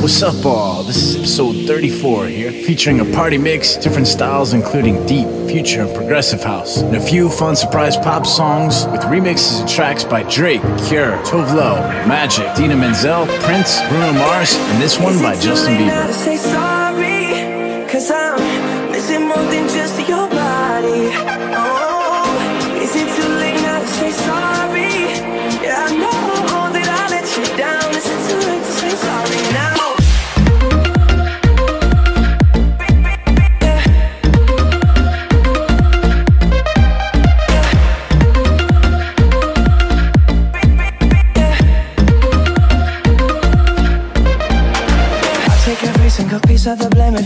What's up, all? This is episode 34 here, featuring a party mix, different styles, including deep, future, and progressive house, and a few fun surprise pop songs with remixes and tracks by Drake, Cure, Tove Lo, Magic, Idina Menzel, Prince, Bruno Mars, and this one by Justin Bieber.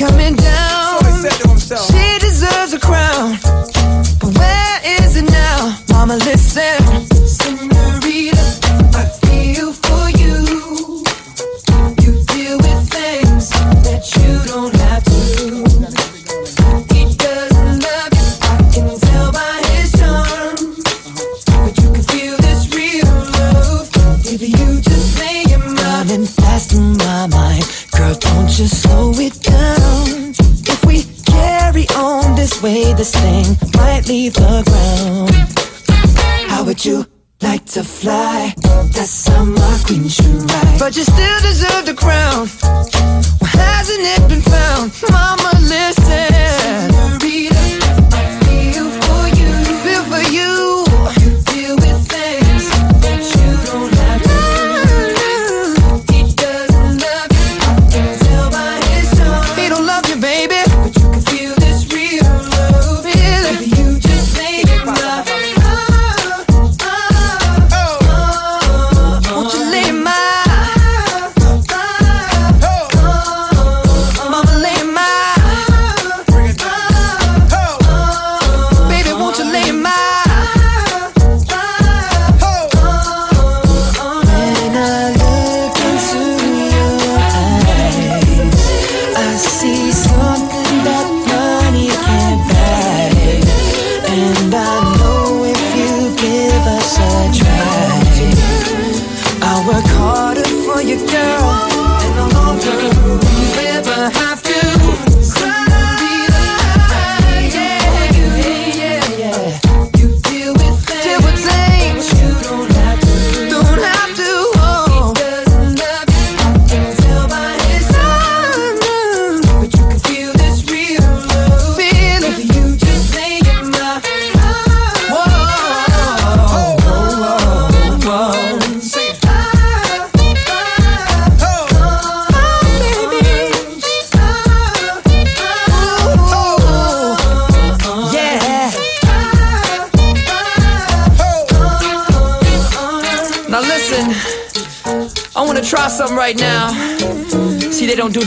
coming down.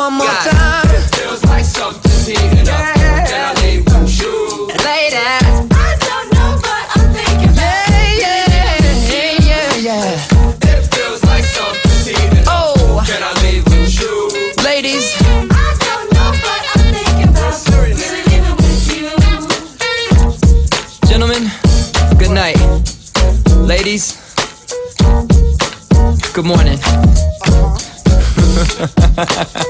one more God. time. It feels like something's heating yeah. up, I with you. I don't know, but I'm yeah, yeah, yeah, yeah. It feels like something's heating up, oh. I leave with you. Ladies. I don't know, but I'm with you. Gentlemen, good night. Ladies, good morning.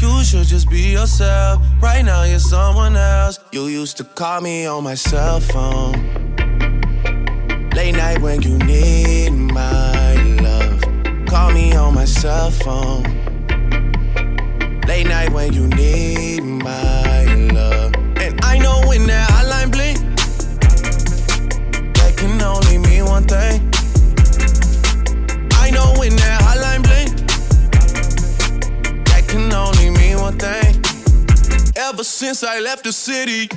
You should just be yourself. Right now, you're someone else. You used to call me on my cell phone. Late night when you need my love. Call me on my cell phone. Late night when you need my Ever since I left the city.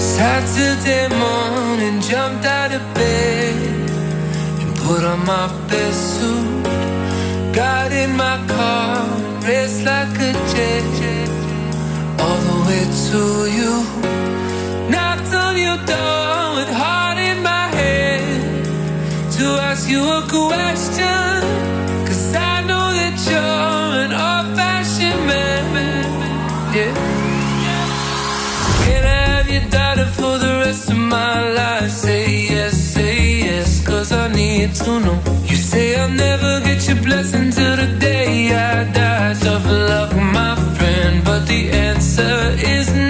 Saturday morning, jumped out of bed and put on my best suit. Got in my car, raced like a jet all the way to you. Knocked on your door with heart to ask you a question. Cause I know that you're an old fashioned man. Yeah. Can I have your daughter for the rest of my life? Say yes, say yes, cause I need to know. You say I'll never get your blessing till the day I die. Tough luck, my friend, but the answer is no.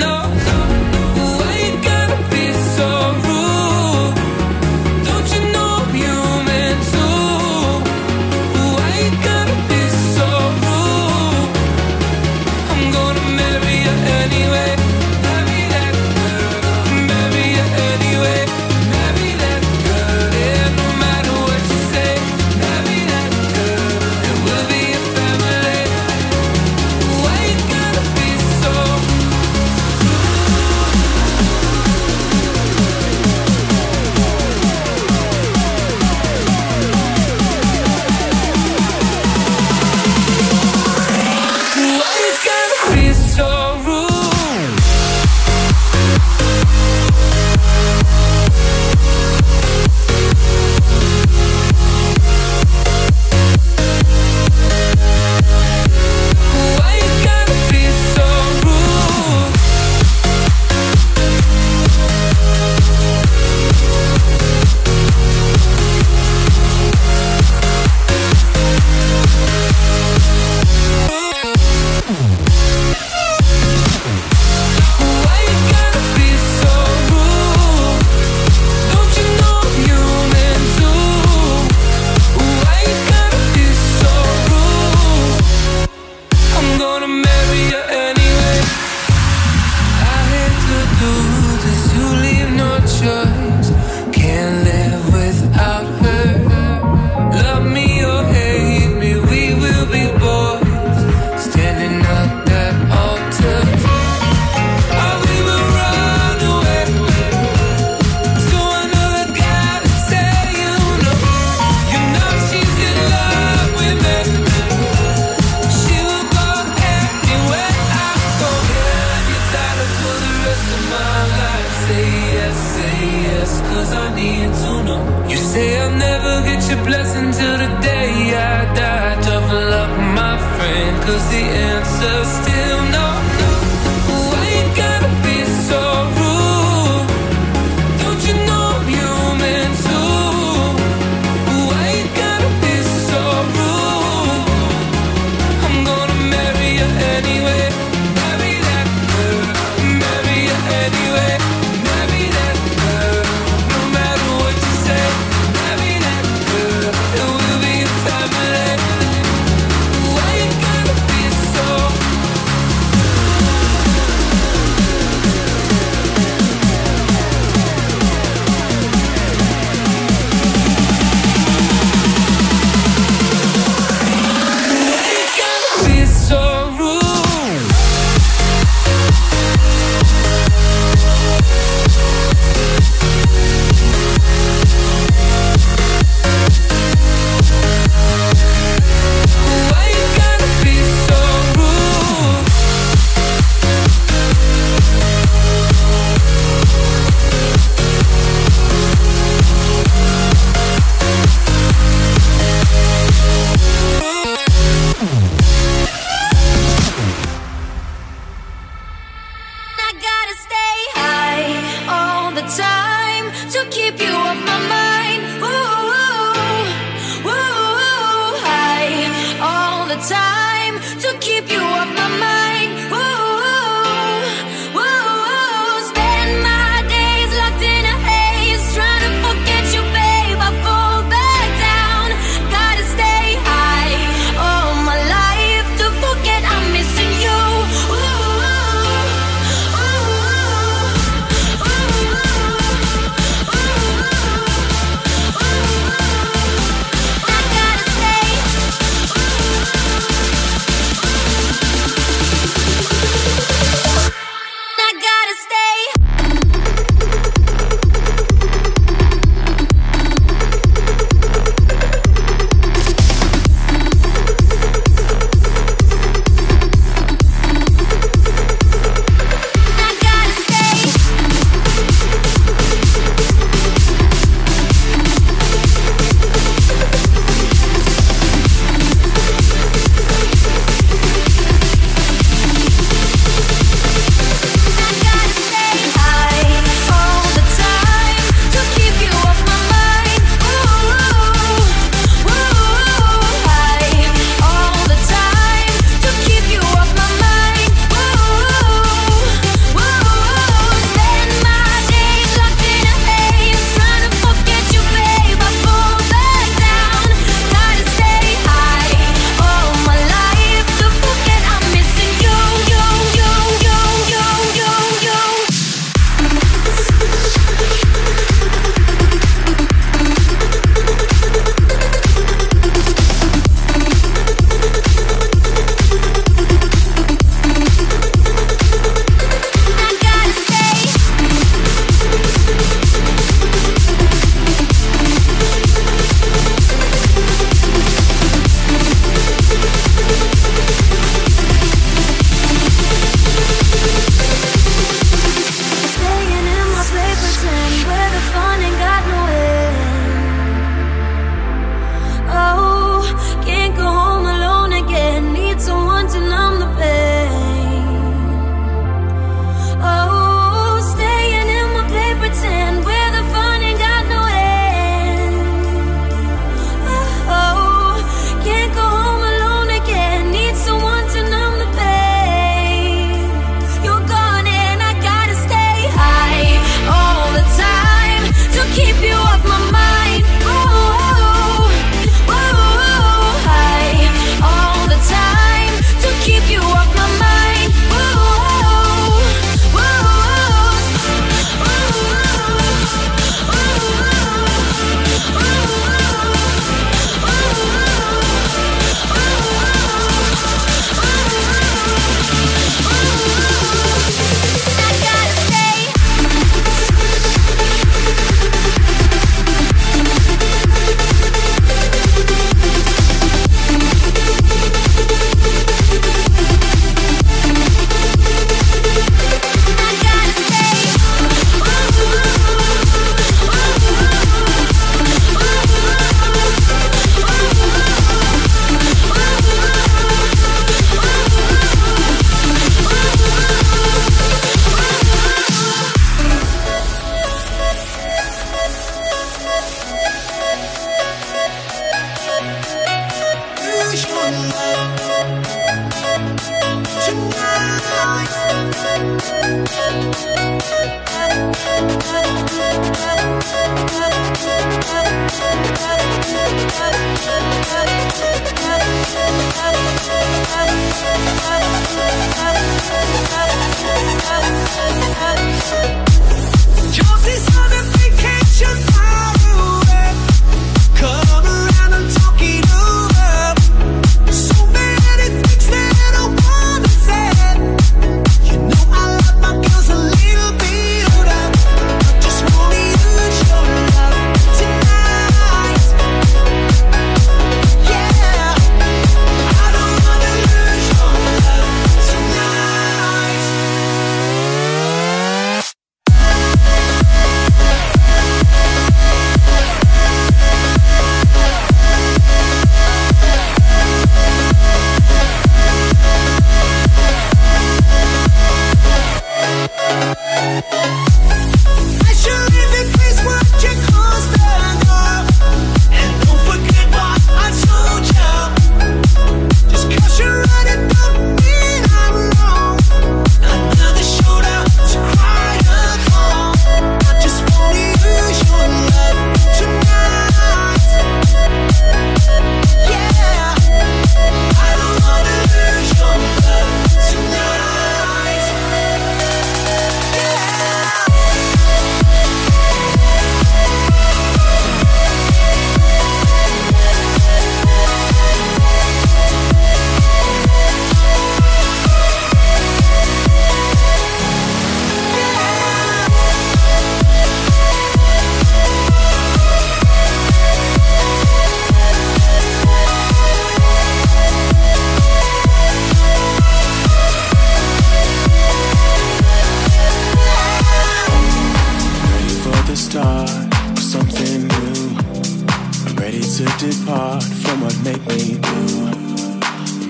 to depart from what made me do.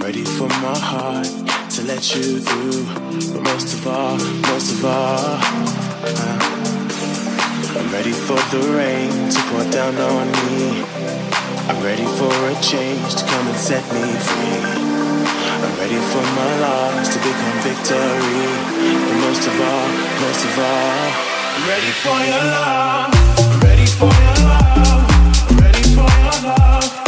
Ready for my heart to let you through. But most of all, most of all, uh, I'm ready for the rain to pour down on me. I'm ready for a change to come and set me free. I'm ready for my loss to become victory. But most of all, most of all, I'm ready for your love. I'm ready for your love. your love.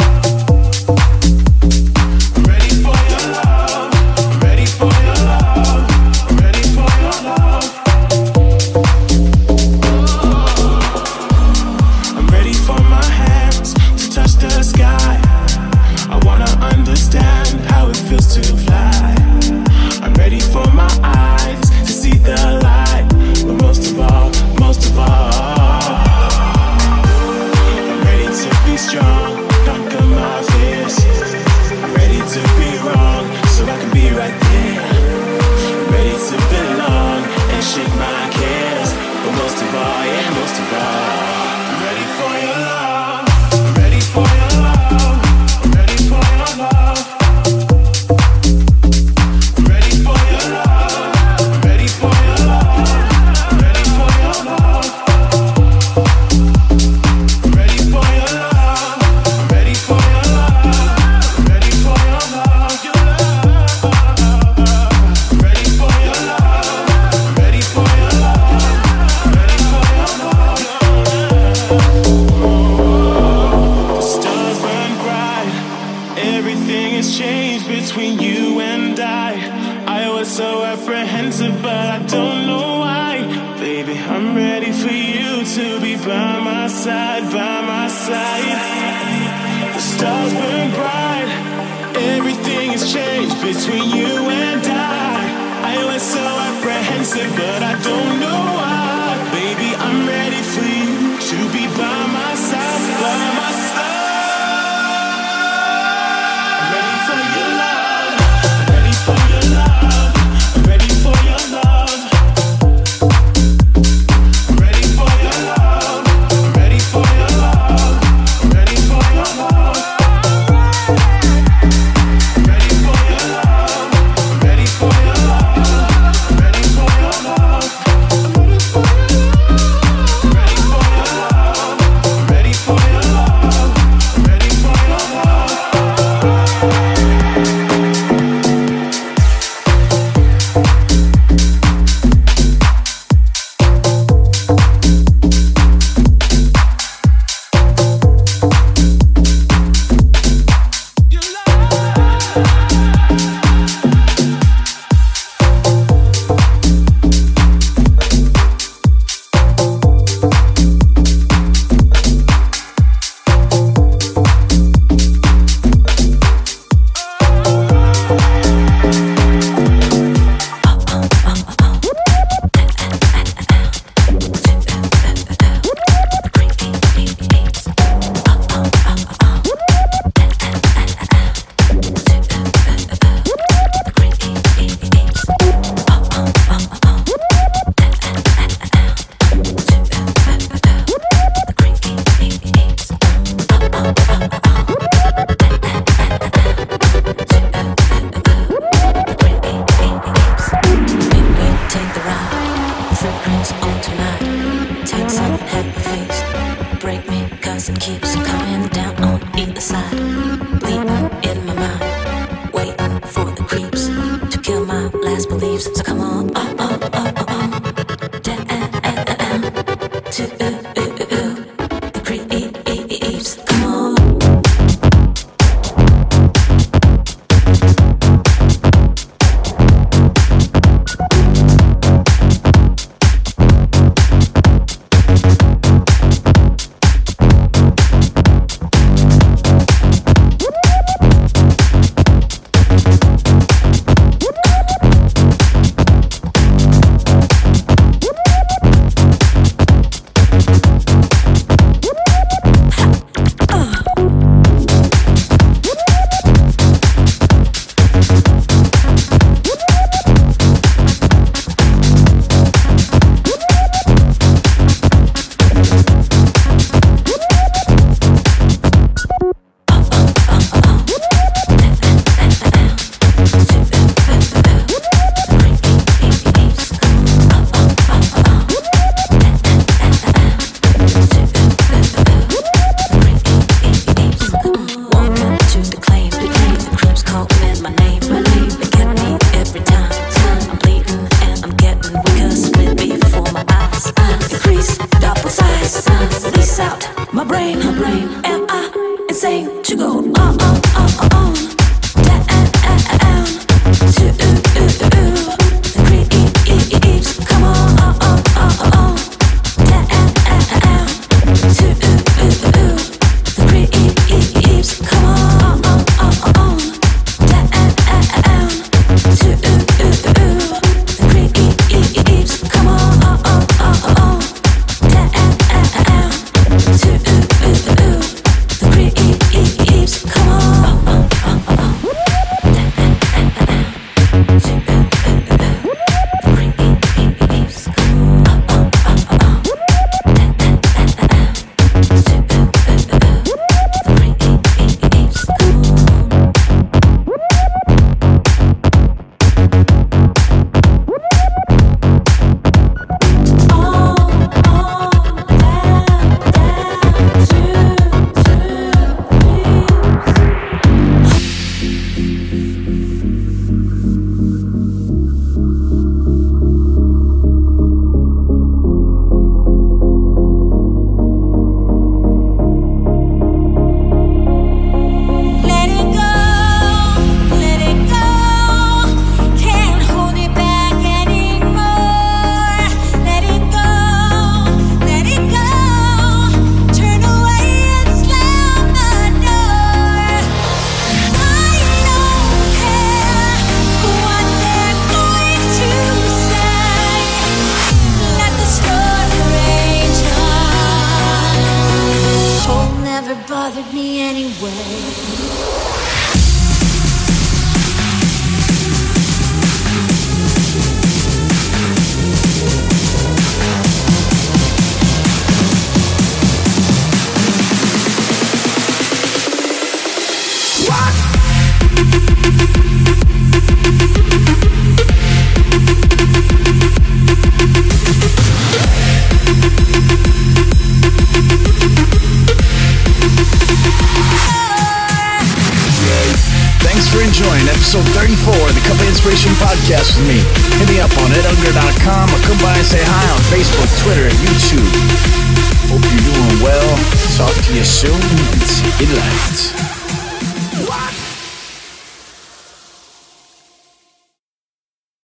Twitter, my brain, Hope you're